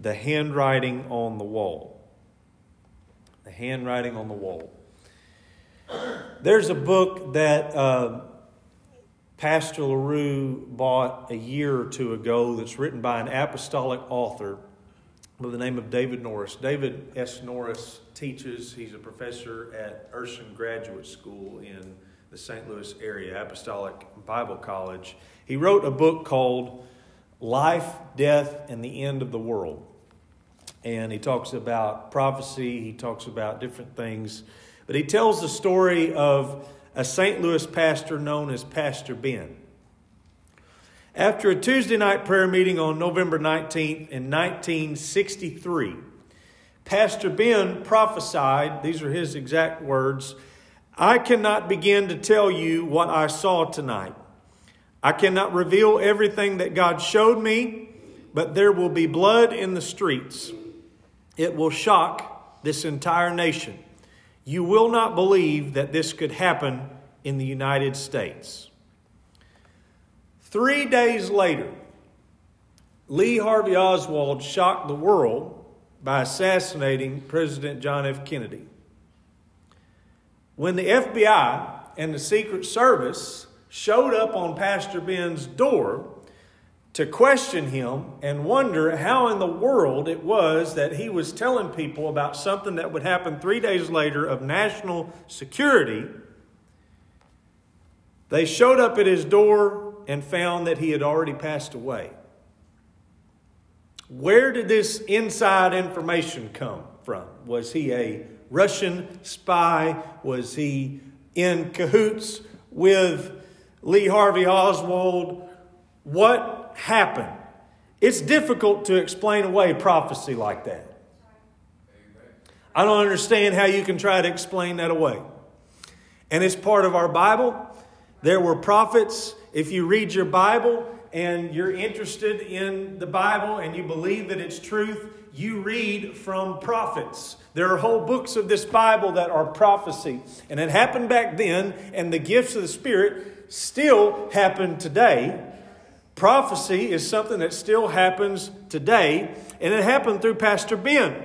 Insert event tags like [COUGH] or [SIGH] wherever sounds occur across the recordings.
The Handwriting on the Wall. The Handwriting on the Wall. There's a book that uh, Pastor LaRue bought a year or two ago that's written by an apostolic author by the name of David Norris. David S. Norris teaches, he's a professor at Urshan Graduate School in the St. Louis area, Apostolic Bible College. He wrote a book called Life, Death, and the End of the World. And he talks about prophecy, he talks about different things. But he tells the story of a St. Louis pastor known as Pastor Ben. After a Tuesday night prayer meeting on November 19th in 1963, Pastor Ben prophesied, these are his exact words I cannot begin to tell you what I saw tonight. I cannot reveal everything that God showed me, but there will be blood in the streets. It will shock this entire nation. You will not believe that this could happen in the United States. Three days later, Lee Harvey Oswald shocked the world by assassinating President John F. Kennedy. When the FBI and the Secret Service showed up on Pastor Ben's door to question him and wonder how in the world it was that he was telling people about something that would happen three days later of national security, they showed up at his door and found that he had already passed away. Where did this inside information come from? Was he a Russian spy? Was he in cahoots with Lee Harvey Oswald? What happened? It's difficult to explain away prophecy like that. I don't understand how you can try to explain that away. And it's part of our Bible. There were prophets. If you read your Bible and you're interested in the Bible and you believe that it's truth, you read from prophets. There are whole books of this Bible that are prophecy. And it happened back then, and the gifts of the Spirit still happen today. Prophecy is something that still happens today, and it happened through Pastor Ben.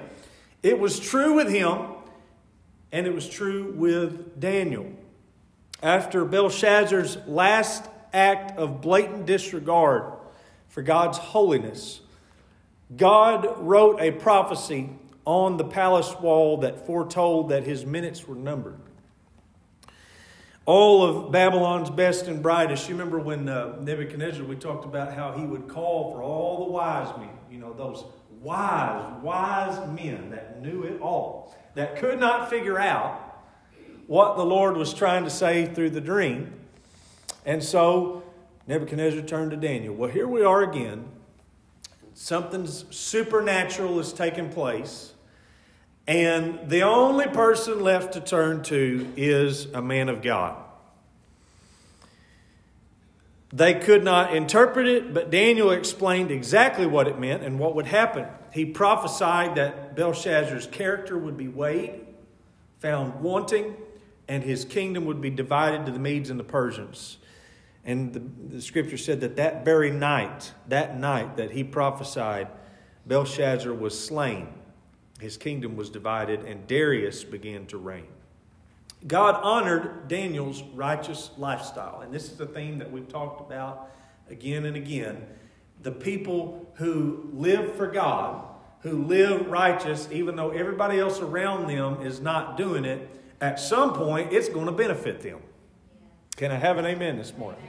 It was true with him, and it was true with Daniel. After Belshazzar's last act of blatant disregard for God's holiness, God wrote a prophecy on the palace wall that foretold that his minutes were numbered. All of Babylon's best and brightest. You remember when uh, Nebuchadnezzar, we talked about how he would call for all the wise men, you know, those wise, wise men that knew it all, that could not figure out what the Lord was trying to say through the dream. And so Nebuchadnezzar turned to Daniel. Well, here we are again. Something supernatural is taking place. And the only person left to turn to is a man of God. They could not interpret it, but Daniel explained exactly what it meant and what would happen. He prophesied that Belshazzar's character would be weighed, found wanting, and his kingdom would be divided to the Medes and the Persians. And the, the scripture said that that very night, that night that he prophesied, Belshazzar was slain. His kingdom was divided, and Darius began to reign. God honored Daniel's righteous lifestyle. And this is a theme that we've talked about again and again. The people who live for God, who live righteous, even though everybody else around them is not doing it, at some point it's going to benefit them. Can I have an amen this morning?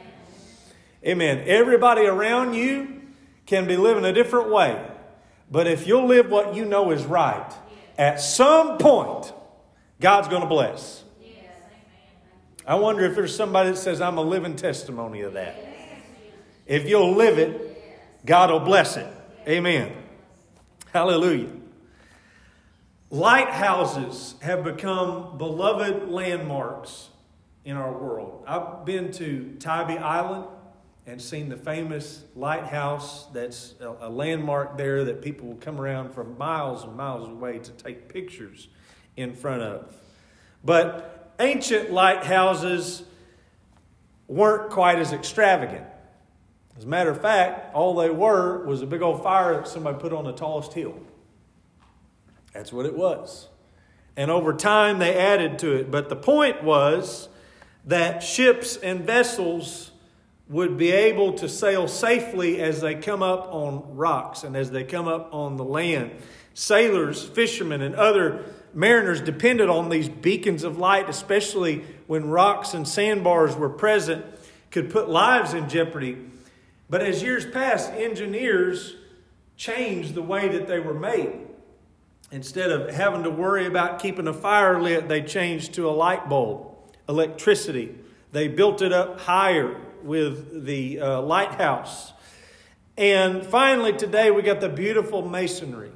Amen. Everybody around you can be living a different way. But if you'll live what you know is right, at some point, God's going to bless. I wonder if there's somebody that says, I'm a living testimony of that. If you'll live it, God will bless it. Amen. Hallelujah. Lighthouses have become beloved landmarks in our world. I've been to Tybee Island and seen the famous lighthouse that's a, landmark there that people will come around from miles and miles away to take pictures in front of. But ancient lighthouses weren't quite as extravagant. As a matter of fact, all they were was a big old fire that somebody put on the tallest hill. That's what it was. And over time, they added to it. But the point was that ships and vessels would be able to sail safely as they come up on rocks and as they come up on the land. Sailors, fishermen, and other mariners depended on these beacons of light, especially when rocks and sandbars were present, could put lives in jeopardy. But as years passed, engineers changed the way that they were made. Instead of having to worry about keeping a fire lit, they changed to a light bulb, electricity. They built it up higher with the uh, lighthouse. And finally, today we got the beautiful masonry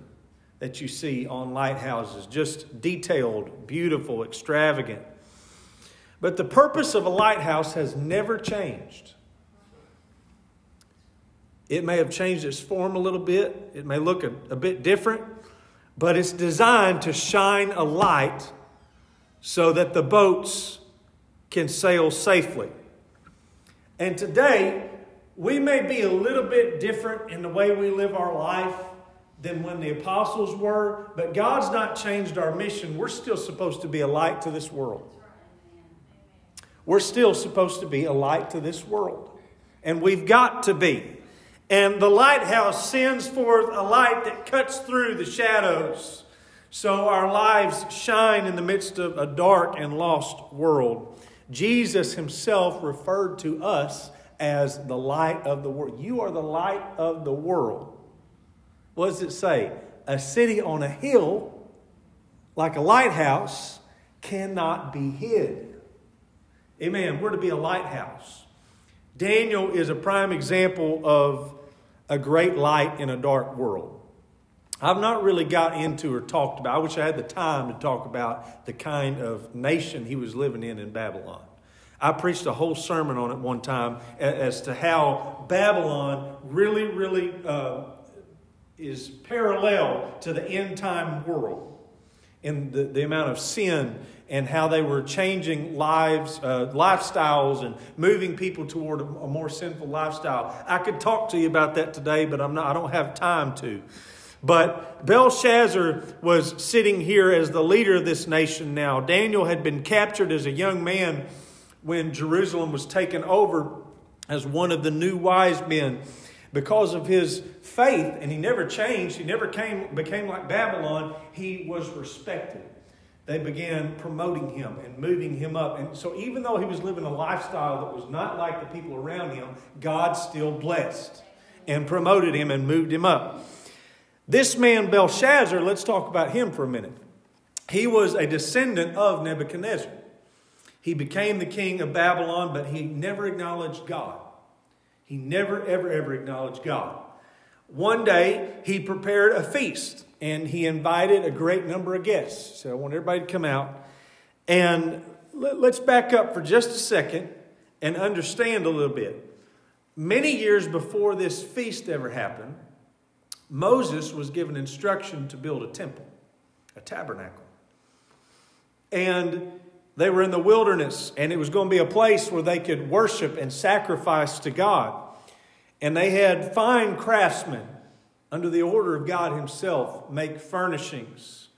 that you see on lighthouses, just detailed, beautiful, extravagant. But the purpose of a lighthouse has never changed. It may have changed its form a little bit, it may look a, a bit different, but it's designed to shine a light so that the boats can sail safely. And today, we may be a little bit different in the way we live our life than when the apostles were, but God's not changed our mission. We're still supposed to be a light to this world. We're still supposed to be a light to this world. And we've got to be. And the lighthouse sends forth a light that cuts through the shadows so our lives shine in the midst of a dark and lost world. Jesus himself referred to us as the light of the world. You are the light of the world. What does it say? A city on a hill, like a lighthouse, cannot be hid. Amen. We're to be a lighthouse. Daniel is a prime example of a great light in a dark world. I've not really got into or talked about, I wish I had the time to talk about the kind of nation he was living in in Babylon. I preached a whole sermon on it one time as to how Babylon really, really uh, is parallel to the end time world in the, the amount of sin and how they were changing lives, uh, lifestyles, and moving people toward a, a more sinful lifestyle. I could talk to you about that today, but I'm not. I don't have time to. But Belshazzar was sitting here as the leader of this nation now. Daniel had been captured as a young man when Jerusalem was taken over as one of the new wise men. Because of his faith and he never changed he never came became like babylon he was respected. They began promoting him and moving him up. And so even though he was living a lifestyle that was not like the people around him god still blessed and promoted him and moved him up this man, Belshazzar, let's talk about him for a minute. He was a descendant of Nebuchadnezzar. He became the king of Babylon, but he never acknowledged God. He never, ever, ever acknowledged God. One day, he prepared a feast and he invited a great number of guests. So I want everybody to come out. And let's back up for just a second and understand a little bit. Many years before this feast ever happened, Moses was given instruction to build a temple, a tabernacle. And they were in the wilderness, and it was going to be a place where they could worship and sacrifice to God. And they had fine craftsmen under the order of God Himself make furnishings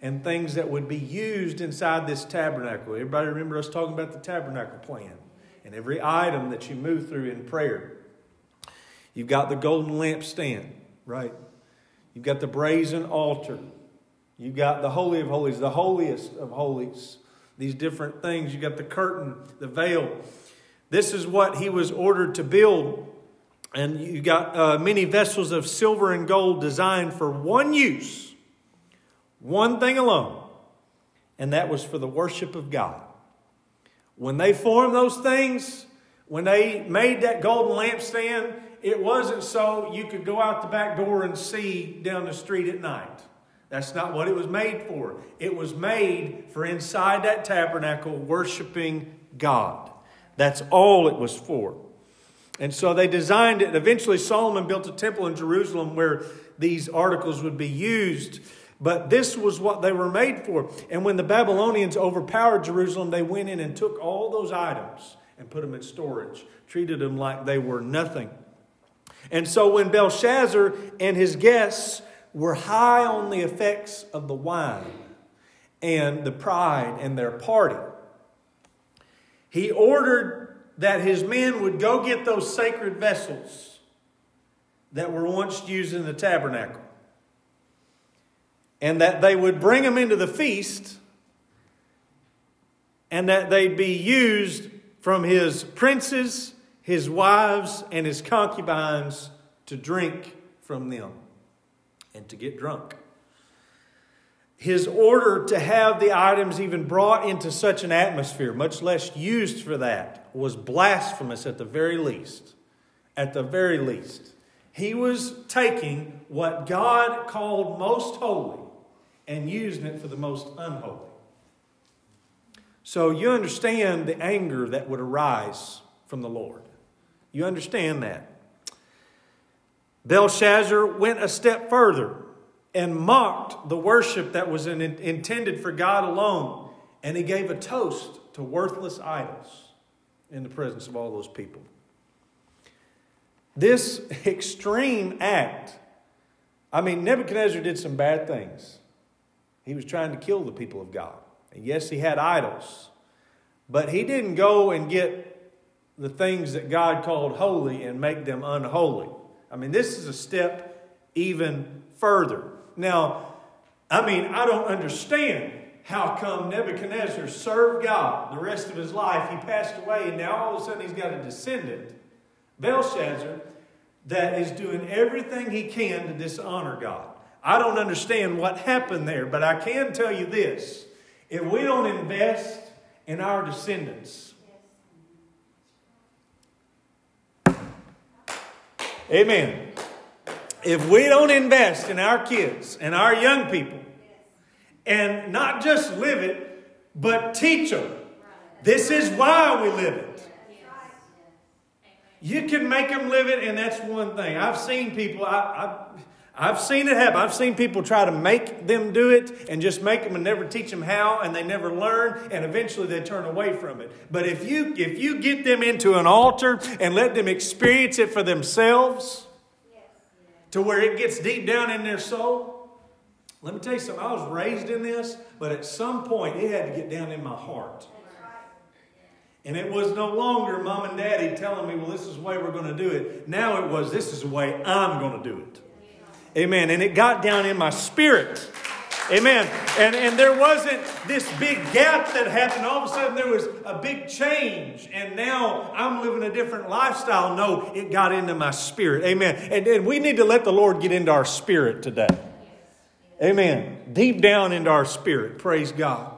and things that would be used inside this tabernacle. Everybody remember us talking about the tabernacle plan and every item that you move through in prayer. You've got the golden lampstand right? You've got the brazen altar. You've got the Holy of Holies, the holiest of holies. These different things. You've got the curtain, the veil. This is what he was ordered to build. And you got uh, many vessels of silver and gold designed for one use, one thing alone, and that was for the worship of God. When they formed those things, when they made that golden lampstand, it wasn't so you could go out the back door and see down the street at night. That's not what it was made for. It was made for inside that tabernacle worshiping God. That's all it was for. And so they designed it. Eventually, Solomon built a temple in Jerusalem where these articles would be used. But this was what they were made for. And when the Babylonians overpowered Jerusalem, they went in and took all those items and put them in storage, treated them like they were nothing. And so when Belshazzar and his guests were high on the effects of the wine and the pride and their party, he ordered that his men would go get those sacred vessels that were once used in the tabernacle and that they would bring them into the feast and that they'd be used from his princes, his wives, and his concubines to drink from them and to get drunk. His order to have the items even brought into such an atmosphere, much less used for that, was blasphemous at the very least. At the very least. He was taking what God called most holy and using it for the most unholy. So you understand the anger that would arise from the Lord. You understand that. Belshazzar went a step further and mocked the worship that was in, intended for God alone, and he gave a toast to worthless idols in the presence of all those people. This [LAUGHS] extreme act, I mean, Nebuchadnezzar did some bad things. He was trying to kill the people of God. And yes, he had idols, but he didn't go and get the things that God called holy and make them unholy. I mean, this is a step even further. Now, I mean, I don't understand how come Nebuchadnezzar served God the rest of his life. He passed away, and now all of a sudden he's got a descendant, Belshazzar, that is doing everything he can to dishonor God. I don't understand what happened there, but I can tell you this. If we don't invest in our descendants, Amen. If we don't invest in our kids and our young people, and not just live it, but teach them, this is why we live it. You can make them live it, and that's one thing. I've seen people, I, I've seen it happen. I've seen people try to make them do it and just make them and never teach them how, and they never learn, and eventually they turn away from it. But if you if you get them into an altar and let them experience it for themselves, to where it gets deep down in their soul, let me tell you something. I was raised in this, but at some point it had to get down in my heart. And it was no longer mom and daddy telling me, well, this is the way we're going to do it. Now it was, this is the way I'm going to do it. Amen. And it got down in my spirit. Amen. And, and there wasn't this big gap that happened. All of a sudden, there was a big change. And now I'm living a different lifestyle. No, it got into my spirit. Amen. And, and we need to let the Lord get into our spirit today. Amen. Deep down into our spirit. Praise God.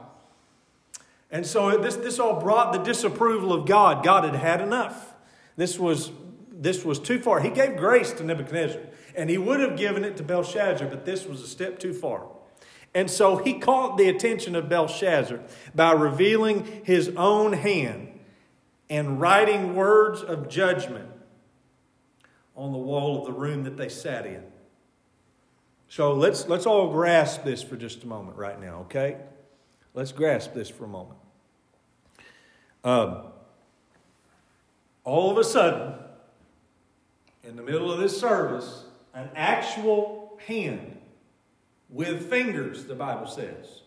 And so this, this all brought the disapproval of God. God had had enough. This was, this was too far. He gave grace to Nebuchadnezzar. And he would have given it to Belshazzar, but this was a step too far. And so he caught the attention of Belshazzar by revealing his own hand and writing words of judgment on the wall of the room that they sat in. So let's, let's all grasp this for just a moment right now, okay? Let's grasp this for a moment. Um, all of a sudden, in the middle of this service, an actual hand with fingers, the Bible says,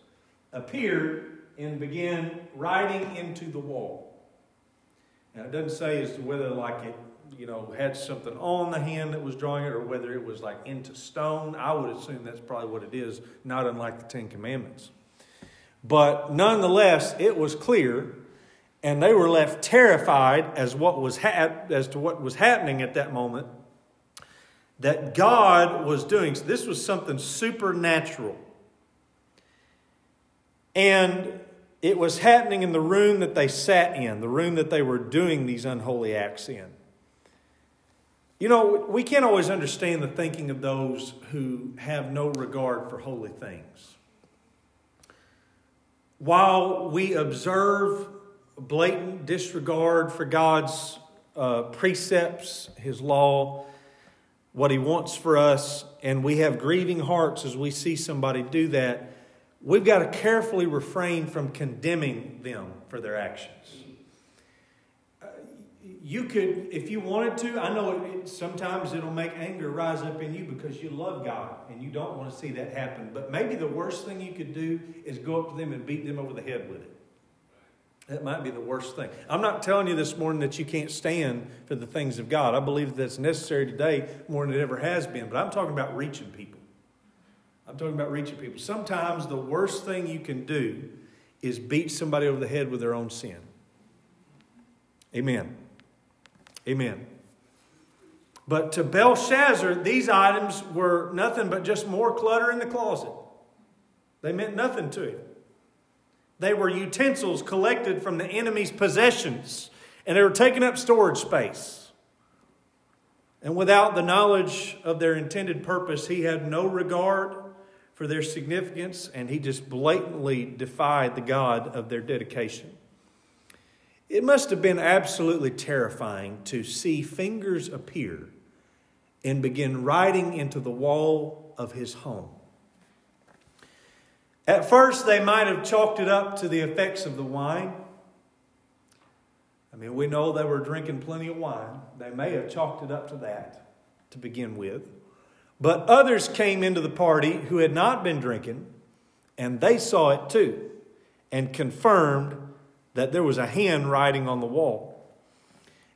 appeared and began writing into the wall. Now, it doesn't say as to whether, like, it, you know, had something on the hand that was drawing it or whether it was, like, into stone. I would assume that's probably what it is, not unlike the Ten Commandments. But nonetheless, it was clear, and they were left terrified as, what was ha- as to what was happening at that moment that God was doing. This was something supernatural. And it was happening in the room that they sat in, the room that they were doing these unholy acts in. You know, we can't always understand the thinking of those who have no regard for holy things. While we observe blatant disregard for God's uh, precepts, His law, what He wants for us, and we have grieving hearts as we see somebody do that, we've got to carefully refrain from condemning them for their actions. Uh, you could, if you wanted to, I know it, sometimes it'll make anger rise up in you because you love God and you don't want to see that happen. But maybe the worst thing you could do is go up to them and beat them over the head with it. That might be the worst thing. I'm not telling you this morning that you can't stand for the things of God. I believe that's necessary today more than it ever has been. But I'm talking about reaching people. I'm talking about reaching people. Sometimes the worst thing you can do is beat somebody over the head with their own sin. Amen. Amen. But to Belshazzar, these items were nothing but just more clutter in the closet. They meant nothing to him. They were utensils collected from the enemy's possessions, and they were taking up storage space. And without the knowledge of their intended purpose, he had no regard for their significance, and he just blatantly defied the God of their dedication. It must have been absolutely terrifying to see fingers appear and begin writing into the wall of his home. At first, they might have chalked it up to the effects of the wine. I mean, we know they were drinking plenty of wine. They may have chalked it up to that to begin with. But others came into the party who had not been drinking, and they saw it too, and confirmed that there was a handwriting on the wall.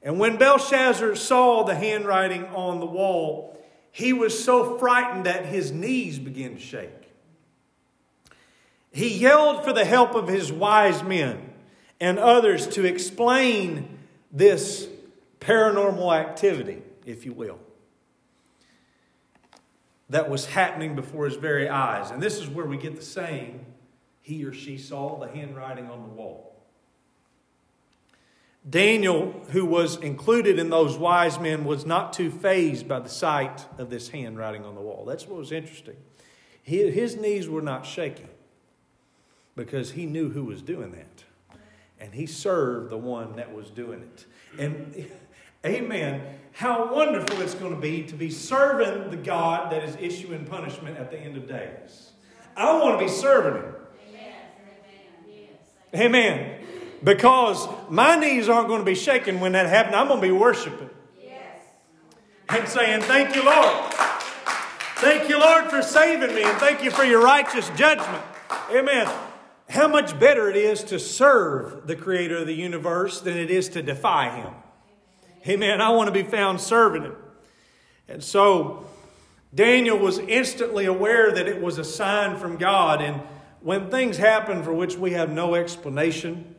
And when Belshazzar saw the handwriting on the wall, he was so frightened that his knees began to shake. He yelled for the help of his wise men and others to explain this paranormal activity, if you will, that was happening before his very eyes. And this is where we get the saying, he or she saw the handwriting on the wall. Daniel, who was included in those wise men, was not too fazed by the sight of this handwriting on the wall. That's what was interesting. His knees were not shaking because he knew who was doing that. And he served the one that was doing it. And [LAUGHS] amen. How wonderful it's going to be to be serving the God that is issuing punishment at the end of days. I want to be serving him. Amen. Amen. Because my knees aren't going to be shaking when that happens. I'm going to be worshiping. Yes. And saying, Thank you, Lord. Thank you, Lord, for saving me, and thank you for your righteous judgment. Amen. How much better it is to serve the creator of the universe than it is to defy him. Amen. I want to be found serving him. And so Daniel was instantly aware that it was a sign from God. And when things happen for which we have no explanation,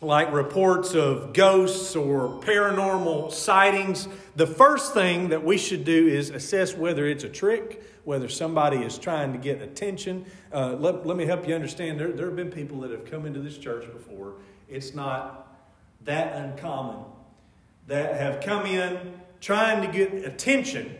like reports of ghosts or paranormal sightings, the first thing that we should do is assess whether it's a trick, whether somebody is trying to get attention. Uh, let, let me help you understand there, there have been people that have come into this church before. It's not that uncommon that have come in trying to get attention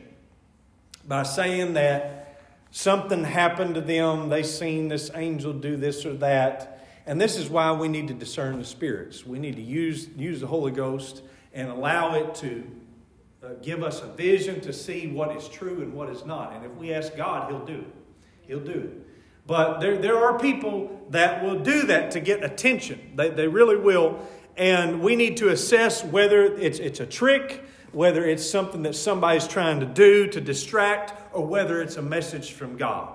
by saying that something happened to them, they seen this angel do this or that and this is why we need to discern the spirits. We need to use, use the Holy Ghost and allow it to uh, give us a vision to see what is true and what is not. And if we ask God, He'll do it. He'll do it. But there, there are people that will do that to get attention. They, they really will. And we need to assess whether it's, it's a trick, whether it's something that somebody's trying to do to distract, or whether it's a message from God.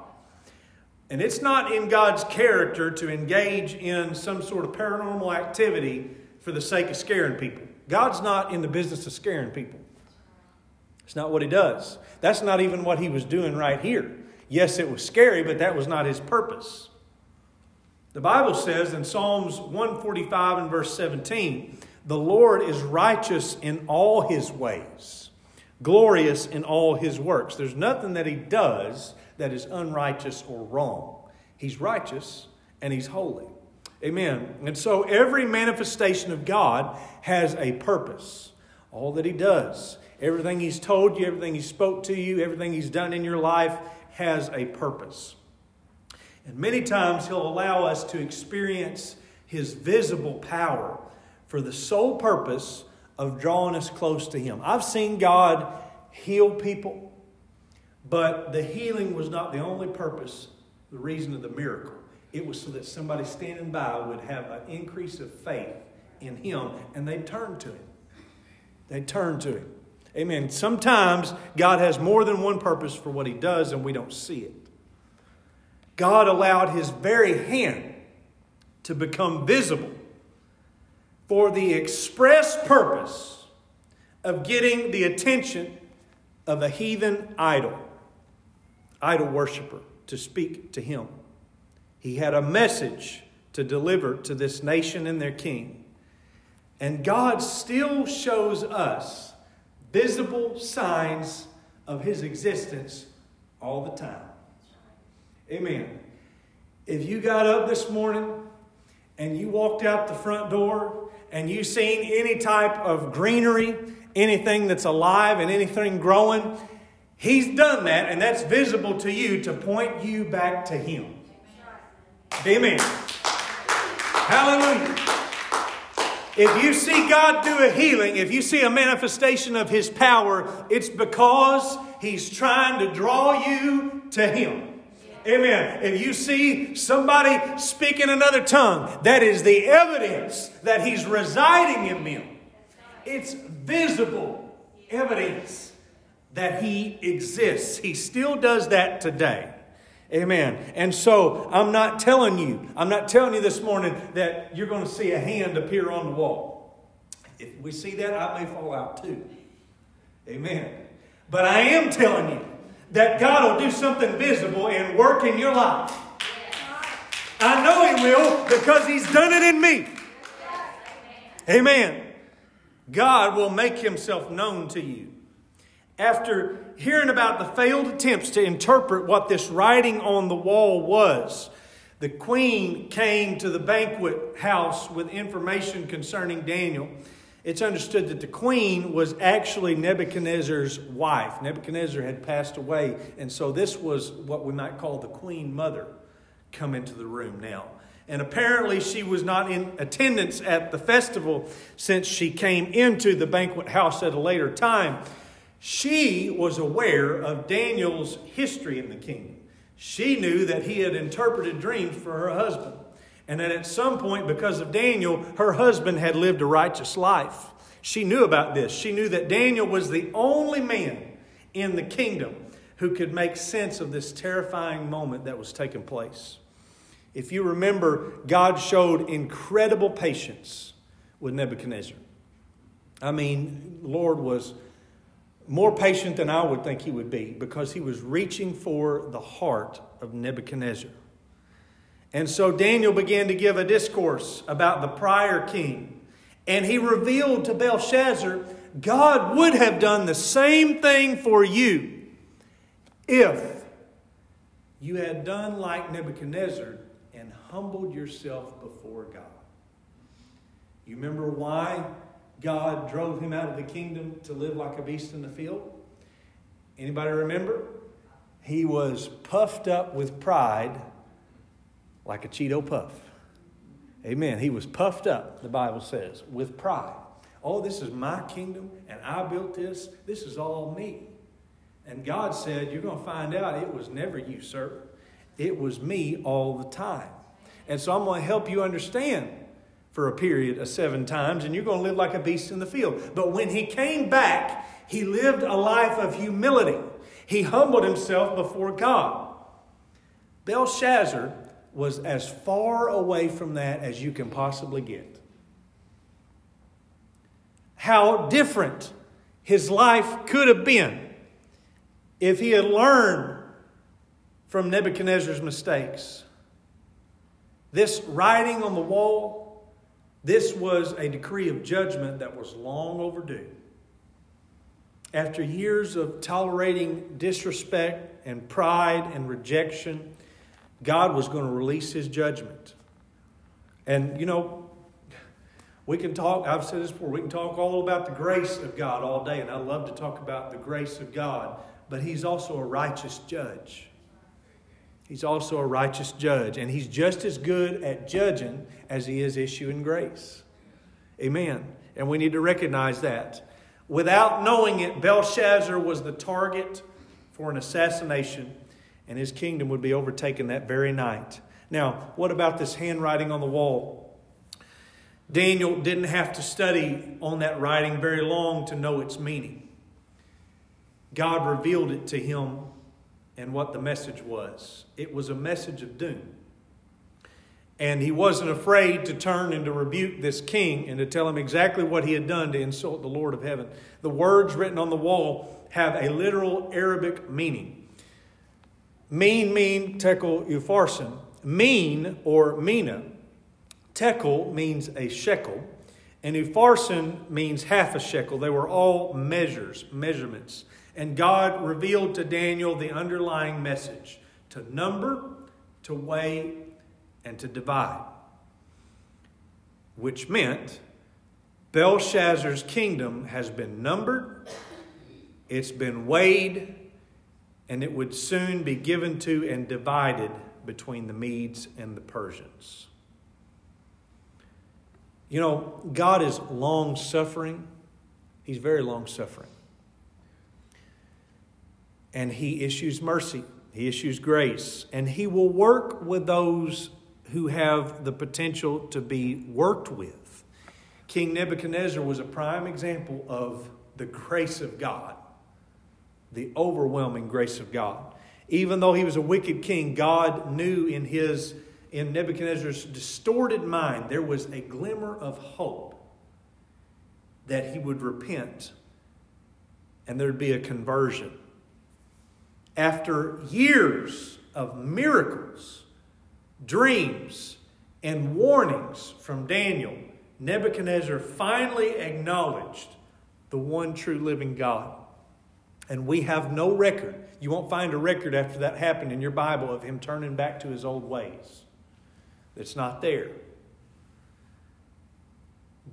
And it's not in God's character to engage in some sort of paranormal activity for the sake of scaring people. God's not in the business of scaring people. It's not what He does. That's not even what He was doing right here. Yes, it was scary, but that was not His purpose. The Bible says in Psalms 145 and verse 17, the Lord is righteous in all His ways, glorious in all His works. There's nothing that He does that is unrighteous or wrong. He's righteous and he's holy. Amen. And so every manifestation of God has a purpose. All that he does, everything he's told you, everything he spoke to you, everything he's done in your life has a purpose. And many times he'll allow us to experience his visible power for the sole purpose of drawing us close to him. I've seen God heal people. But the healing was not the only purpose, the reason of the miracle. It was so that somebody standing by would have an increase of faith in him and they'd turn to him. They turn to Him. Amen. Sometimes God has more than one purpose for what He does, and we don't see it. God allowed His very hand to become visible for the express purpose of getting the attention of a heathen idol, idol worshiper, to speak to him. He had a message to deliver to this nation and their king. And God still shows us visible signs of his existence all the time. Amen. If you got up this morning and you walked out the front door and you seen any type of greenery, anything that's alive and anything growing, he's done that and that's visible to you to point you back to him. Amen. Hallelujah. If you see God do a healing, if you see a manifestation of His power, it's because He's trying to draw you to Him. Amen. If you see somebody speaking another tongue, that is the evidence that He's residing in them. It's visible evidence that He exists. He still does that today. Amen. And so I'm not telling you, I'm not telling you this morning that you're going to see a hand appear on the wall. If we see that, I may fall out too. Amen. But I am telling you that God will do something visible and work in your life. I know He will because He's done it in me. Amen. God will make Himself known to you after hearing about the failed attempts to interpret what this writing on the wall was, the queen came to the banquet house with information concerning Daniel. It's understood that the queen was actually Nebuchadnezzar's wife. Nebuchadnezzar had passed away, and so this was what we might call the queen mother come into the room now. And apparently, she was not in attendance at the festival since she came into the banquet house at a later time. She was aware of Daniel's history in the kingdom. She knew that he had interpreted dreams for her husband. And that at some point, because of Daniel, her husband had lived a righteous life. She knew about this. She knew that Daniel was the only man in the kingdom who could make sense of this terrifying moment that was taking place. If you remember, God showed incredible patience with Nebuchadnezzar. I mean, Lord was more patient than I would think he would be because he was reaching for the heart of Nebuchadnezzar. And so Daniel began to give a discourse about the prior king. And he revealed to Belshazzar, God would have done the same thing for you if you had done like Nebuchadnezzar and humbled yourself before God. You remember why God drove him out of the kingdom to live like a beast in the field? Anybody remember? He was puffed up with pride like a Cheeto puff. Amen. He was puffed up, the Bible says, with pride. Oh, this is my kingdom, and I built this. This is all me. And God said, You're going to find out it was never you, sir. It was me all the time. And so I'm going to help you understand for a period of seven times, and you're going to live like a beast in the field. But when he came back, he lived a life of humility. He humbled himself before God. Belshazzar was as far away from that as you can possibly get. How different his life could have been if he had learned from Nebuchadnezzar's mistakes. This writing on the wall this was a decree of judgment that was long overdue. After years of tolerating disrespect and pride and rejection, God was going to release his judgment. And, you know, we can talk, I've said this before, we can talk all about the grace of God all day, and I love to talk about the grace of God, but he's also a righteous judge. He's also a righteous judge, and he's just as good at judging as he is issuing grace. Amen. And we need to recognize that. Without knowing it, Belshazzar was the target for an assassination, and his kingdom would be overtaken that very night. Now, what about this handwriting on the wall? Daniel didn't have to study on that writing very long to know its meaning. God revealed it to him and what the message was. It was a message of doom. And he wasn't afraid to turn and to rebuke this king and to tell him exactly what he had done to insult the Lord of heaven. The words written on the wall have a literal Arabic meaning. Mene, mene, tekel, upharsin. Mene or mina. Tekel means a shekel, and upharsin means half a shekel. They were all measures, measurements. And God revealed to Daniel the underlying message to number, to weigh, and to divide, which meant Belshazzar's kingdom has been numbered, it's been weighed, and it would soon be given to and divided between the Medes and the Persians. You know, God is long suffering. He's very long suffering. And He issues mercy, He issues grace, and He will work with those who have the potential to be worked with. King Nebuchadnezzar was a prime example of the grace of God, the overwhelming grace of God. Even though he was a wicked king, God knew in his in Nebuchadnezzar's distorted mind there was a glimmer of hope that he would repent and there'd be a conversion. After years of miracles, dreams, and warnings from Daniel, Nebuchadnezzar finally acknowledged the one true living God. And we have no record. You won't find a record after that happened in your Bible of him turning back to his old ways. It's not there.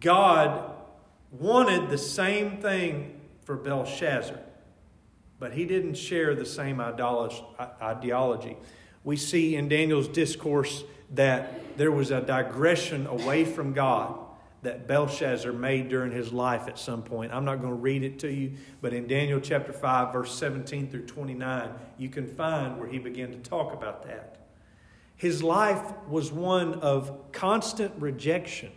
God wanted the same thing for Belshazzar, but he didn't share the same ideology. We see in Daniel's discourse that there was a digression away from God that Belshazzar made during his life at some point. I'm not going to read it to you, but in Daniel chapter 5, verse 17 through 29, you can find where he began to talk about that. His life was one of constant rejection.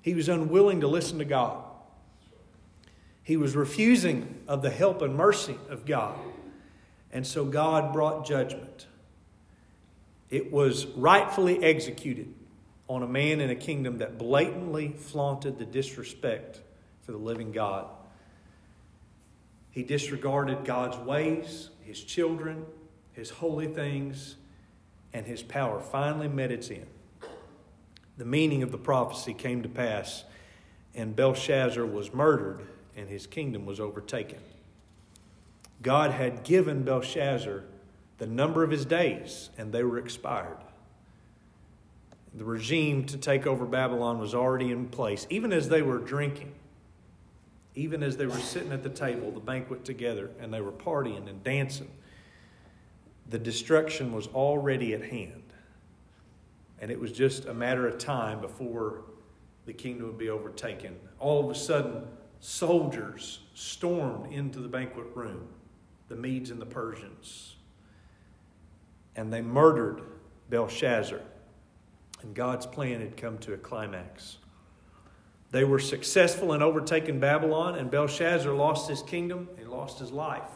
He was unwilling to listen to God. He was refusing of the help and mercy of God. And so God brought judgment. It was rightfully executed on a man in a kingdom that blatantly flaunted the disrespect for the living God. He disregarded God's ways, his children, his holy things, and his power finally met its end. The meaning of the prophecy came to pass, and Belshazzar was murdered, and his kingdom was overtaken. God had given Belshazzar the number of his days, and they were expired. The regime to take over Babylon was already in place, even as they were drinking, even as they were sitting at the table, the banquet together, and they were partying and dancing. The destruction was already at hand. And it was just a matter of time before the kingdom would be overtaken. All of a sudden, soldiers stormed into the banquet room, the Medes and the Persians, and they murdered Belshazzar and God's plan had come to a climax. They were successful in overtaking Babylon, and Belshazzar lost his kingdom, he lost his life.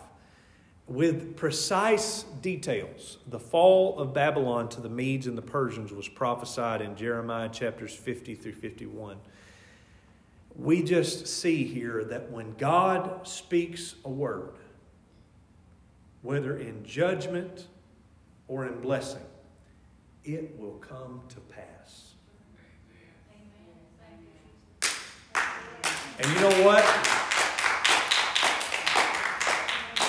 With precise details, the fall of Babylon to the Medes and the Persians was prophesied in Jeremiah chapters 50 through 51. We just see here that when God speaks a word, whether in judgment or in blessing, it will come to pass. And you know what?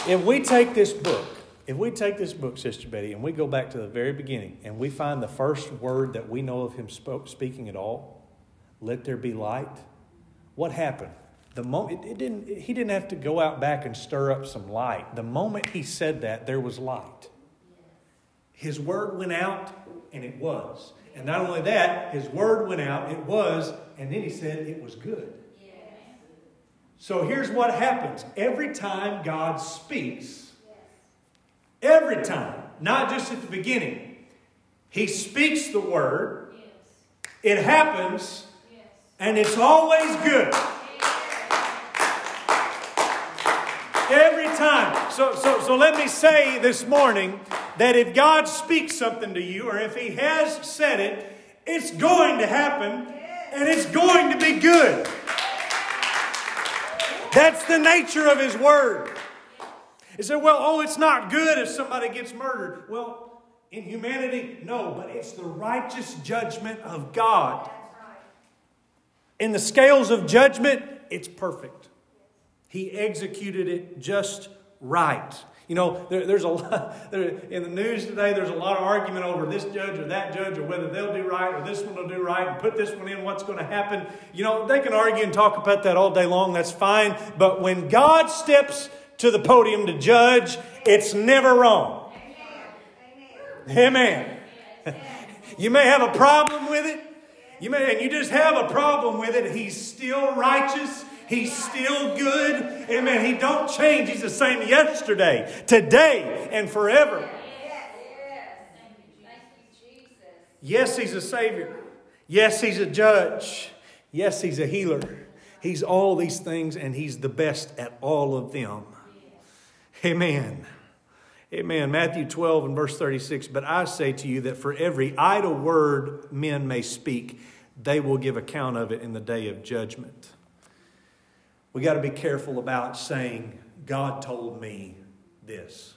If we take this book, if we take this book, Sister Betty, and we go back to the very beginning and we find the first word that we know of him spoke, speaking at all, let there be light, what happened? The moment it, didn't, he didn't have to go out back and stir up some light. The moment he said that, there was light. His word went out, and it was. And not only that, his word went out, it was, and then he said it was good. So here's what happens every time God speaks, every time, not just at the beginning, he speaks the word, it happens, And it's always good. Every time. So, so, so let me say this morning that if God speaks something to you, or if He has said it, it's going to happen and it's going to be good. That's the nature of His Word. You say, well, oh, it's not good if somebody gets murdered. Well, in humanity, no, but it's the righteous judgment of God. In the scales of judgment, it's perfect. He executed it just right. You know, there, there's a lot [LAUGHS] there, in the news today. There's a lot of argument over this judge or that judge, or whether they'll do right or this one will do right, and put this one in. What's going to happen? You know, they can argue and talk about that all day long. That's fine. But when God steps to the podium to judge, it's never wrong. Amen. [LAUGHS] You may have a problem with it. You may, and you just have a problem with it. He's still righteous. He's still good. Amen. He don't change. He's the same yesterday, today, and forever. Yes, he's a savior. Yes, he's a judge. Yes, he's a healer. He's all these things, and he's the best at all of them. Amen. Amen. Matthew 12 and verse 36. But I say to you that for every idle word men may speak, they will give account of it in the day of judgment. We got to be careful about saying, God told me this.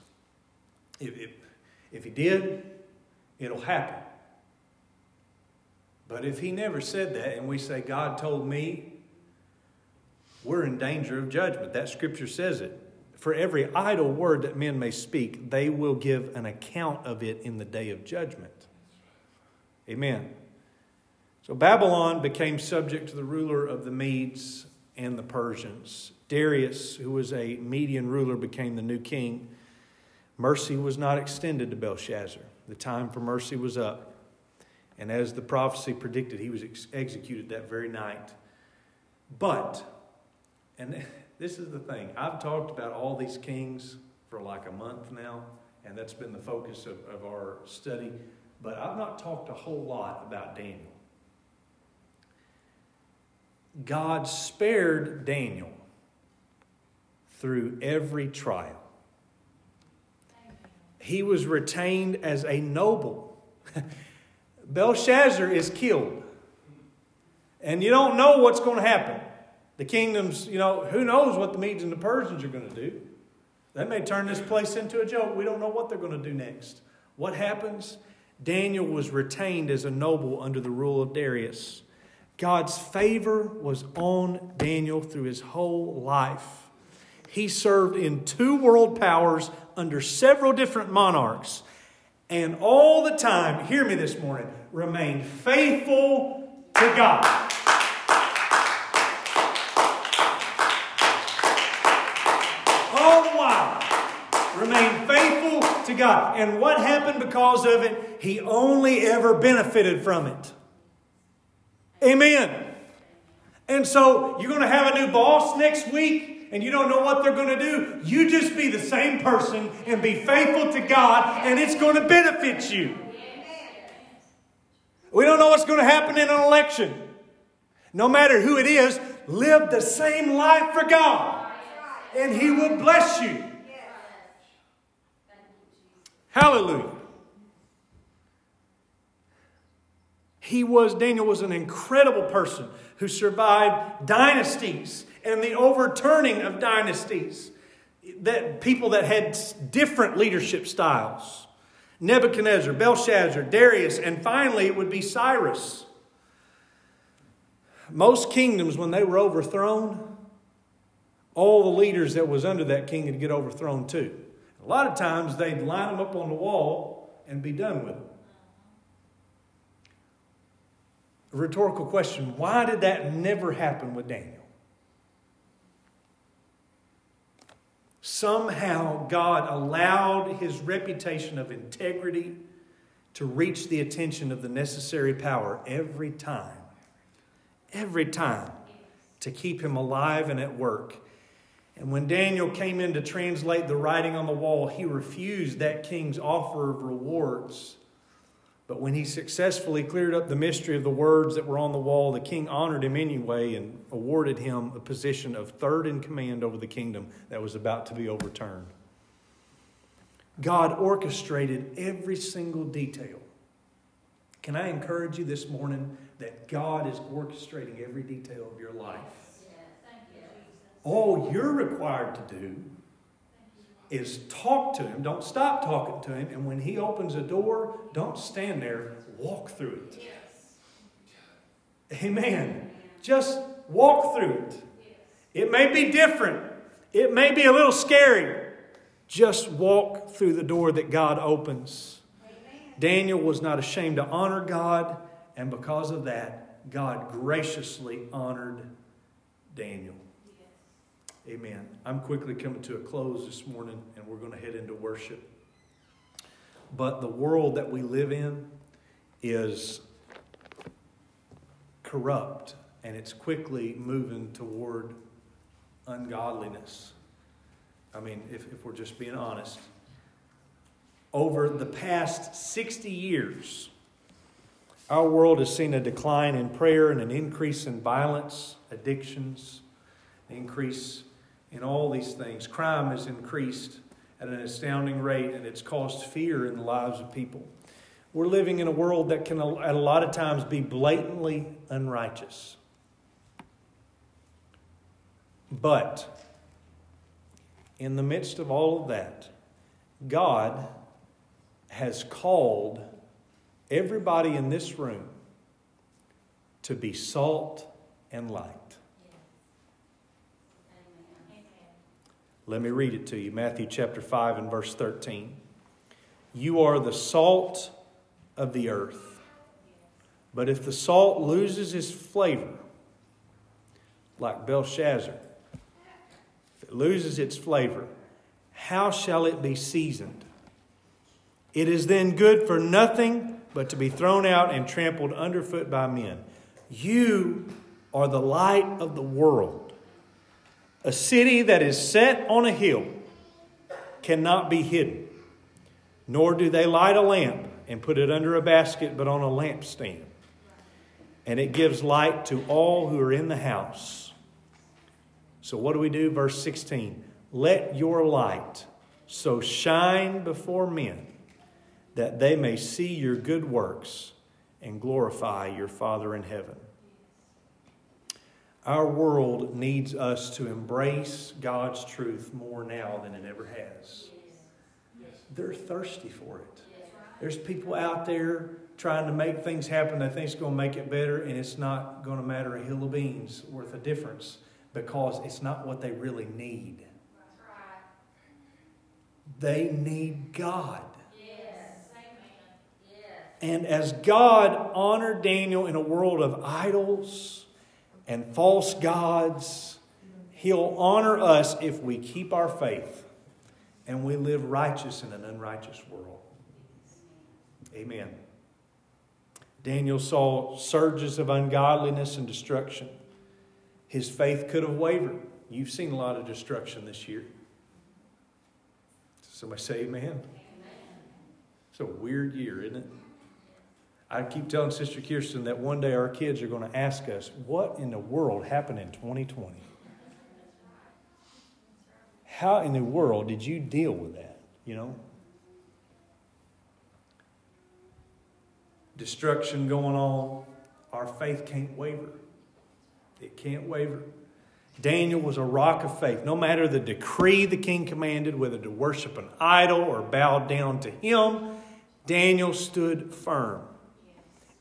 If, if, if He did, it'll happen. But if He never said that and we say, God told me, we're in danger of judgment. That scripture says it. For every idle word that men may speak, they will give an account of it in the day of judgment. Amen. So Babylon became subject to the ruler of the Medes and the Persians. Darius, who was a Median ruler, became the new king. Mercy was not extended to Belshazzar. The time for mercy was up. And as the prophecy predicted, he was ex- executed that very night. But, and [LAUGHS] this is the thing. I've talked about all these kings for like a month now, and that's been the focus of, of our study. But I've not talked a whole lot about Daniel. God spared Daniel through every trial. He was retained as a noble. [LAUGHS] Belshazzar is killed. And you don't know what's going to happen. The kingdoms, you know, who knows what the Medes and the Persians are going to do? They may turn this place into a joke. We don't know what they're going to do next. What happens? Daniel was retained as a noble under the rule of Darius. God's favor was on Daniel through his whole life. He served in two world powers under several different monarchs, and all the time, hear me this morning, remained faithful to God. remained faithful to God. And what happened because of it? He only ever benefited from it. Amen. And so you're going to have a new boss next week and you don't know what they're going to do. You just be the same person and be faithful to God and it's going to benefit you. We don't know what's going to happen in an election. No matter who it is, live the same life for God and He will bless you. Hallelujah. He was, Daniel was an incredible person who survived dynasties and the overturning of dynasties. That people that had different leadership styles. Nebuchadnezzar, Belshazzar, Darius, and finally it would be Cyrus. Most kingdoms, when they were overthrown, all the leaders that was under that king would get overthrown too. A lot of times they'd line them up on the wall and be done with them. A rhetorical question why did that never happen with Daniel? Somehow God allowed his reputation of integrity to reach the attention of the necessary power every time. Every time to keep him alive and at work. And when Daniel came in to translate the writing on the wall, he refused that king's offer of rewards But when he successfully cleared up the mystery of the words that were on the wall, the king honored him anyway and awarded him a position of third in command over the kingdom that was about to be overturned. God orchestrated every single detail. Can I encourage you this morning that God is orchestrating every detail of your life? All you're required to do is talk to him. Don't stop talking to him. And when he opens a door, don't stand there, walk through it. Yes. Amen. Just walk through it. It may be different, it may be a little scary. Just walk through the door that God opens. Amen. Daniel was not ashamed to honor God, and because of that, God graciously honored Daniel. Amen. I'm quickly coming to a close this morning, and we're going to head into worship. But the world that we live in is corrupt, and it's quickly moving toward ungodliness. I mean, if, if we're just being honest. Over the past 60 years, our world has seen a decline in prayer and an increase in violence, addictions, increase in all these things. Crime has increased at an astounding rate, and it's caused fear in the lives of people. We're living in a world that can, at a lot of times, be blatantly unrighteous. But in the midst of all of that, God has called everybody in this room to be salt and light. Let me read it to you Matthew chapter 5 and verse 13. You are the salt of the earth. But if the salt loses its flavor, like Belshazzar, if it loses its flavor, how shall it be seasoned? It is then good for nothing but to be thrown out and trampled underfoot by men. You are the light of the world. A city that is set on a hill cannot be hidden, nor do they light a lamp and put it under a basket, but on a lampstand. And it gives light to all who are in the house. So, what do we do? Verse 16 Let your light so shine before men that they may see your good works and glorify your Father in heaven. Our world needs us to embrace God's truth more now than it ever has. They're thirsty for it. There's people out there trying to make things happen they think it's going to make it better, and it's not going to matter a hill of beans worth of difference because it's not what they really need. They need God. And as God honored Daniel in a world of idols, and false gods. He'll honor us if we keep our faith and we live righteous in an unrighteous world. Amen. Daniel saw surges of ungodliness and destruction. His faith could have wavered. You've seen a lot of destruction this year. Somebody say amen. amen. It's a weird year, isn't it? I keep telling Sister Kirsten that one day our kids are going to ask us, What in the world happened in 2020? How in the world did you deal with that? You know? Destruction going on. Our faith can't waver. It can't waver. Daniel was a rock of faith. No matter the decree the king commanded, whether to worship an idol or bow down to him, Daniel stood firm.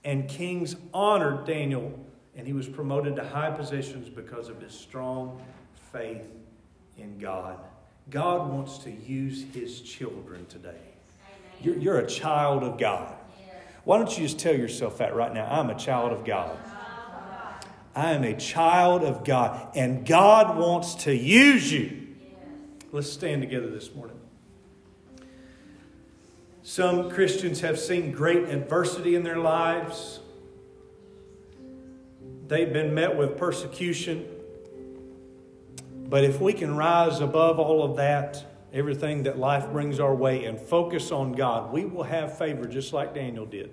And kings honored Daniel, and he was promoted to high positions because of his strong faith in God. God wants to use his children today. You're, you're a child of God. Why don't you just tell yourself that right now? I'm a child of God. I am a child of God, and God wants to use you. Let's stand together this morning. Some Christians have seen great adversity in their lives. They've been met with persecution. But if we can rise above all of that, everything that life brings our way, and focus on God, we will have favor just like Daniel did.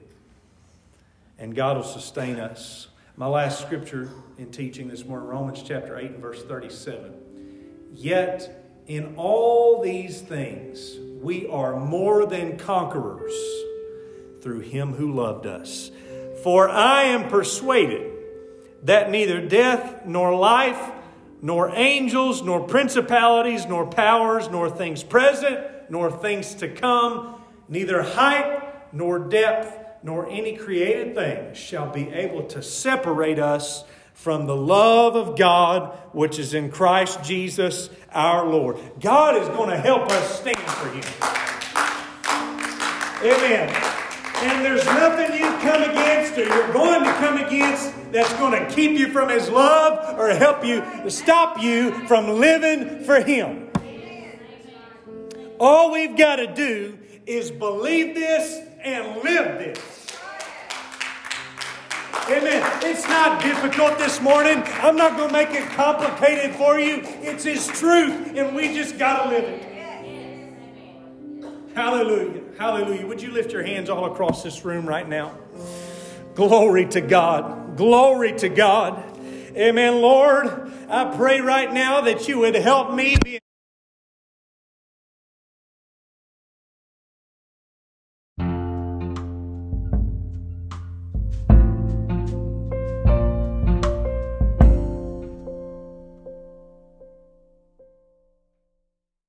and God will sustain us. My last scripture in teaching this morning, Romans chapter 8 and verse 37. Yet in all these things we are more than conquerors through him who loved us. For I am persuaded that neither death nor life, nor angels, nor principalities, nor powers, nor things present, nor things to come, neither height nor depth, nor any created thing shall be able to separate us from the love of God which is in Christ Jesus our Lord. God is going to help us stand for Him. Amen. And there's nothing you come against or you're going to come against that's going to keep you from His love or help you stop you from living for Him. All we've got to do is believe this and live this. Amen. It's not difficult this morning. I'm not going to make it complicated for you. It's His truth, and we just got to live it. Hallelujah. Hallelujah. Would you lift your hands all across this room right now? Glory to God. Glory to God. Amen. Lord, I pray right now that you would help me be.